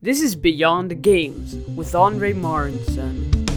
This is Beyond the Games with Andre Marnson.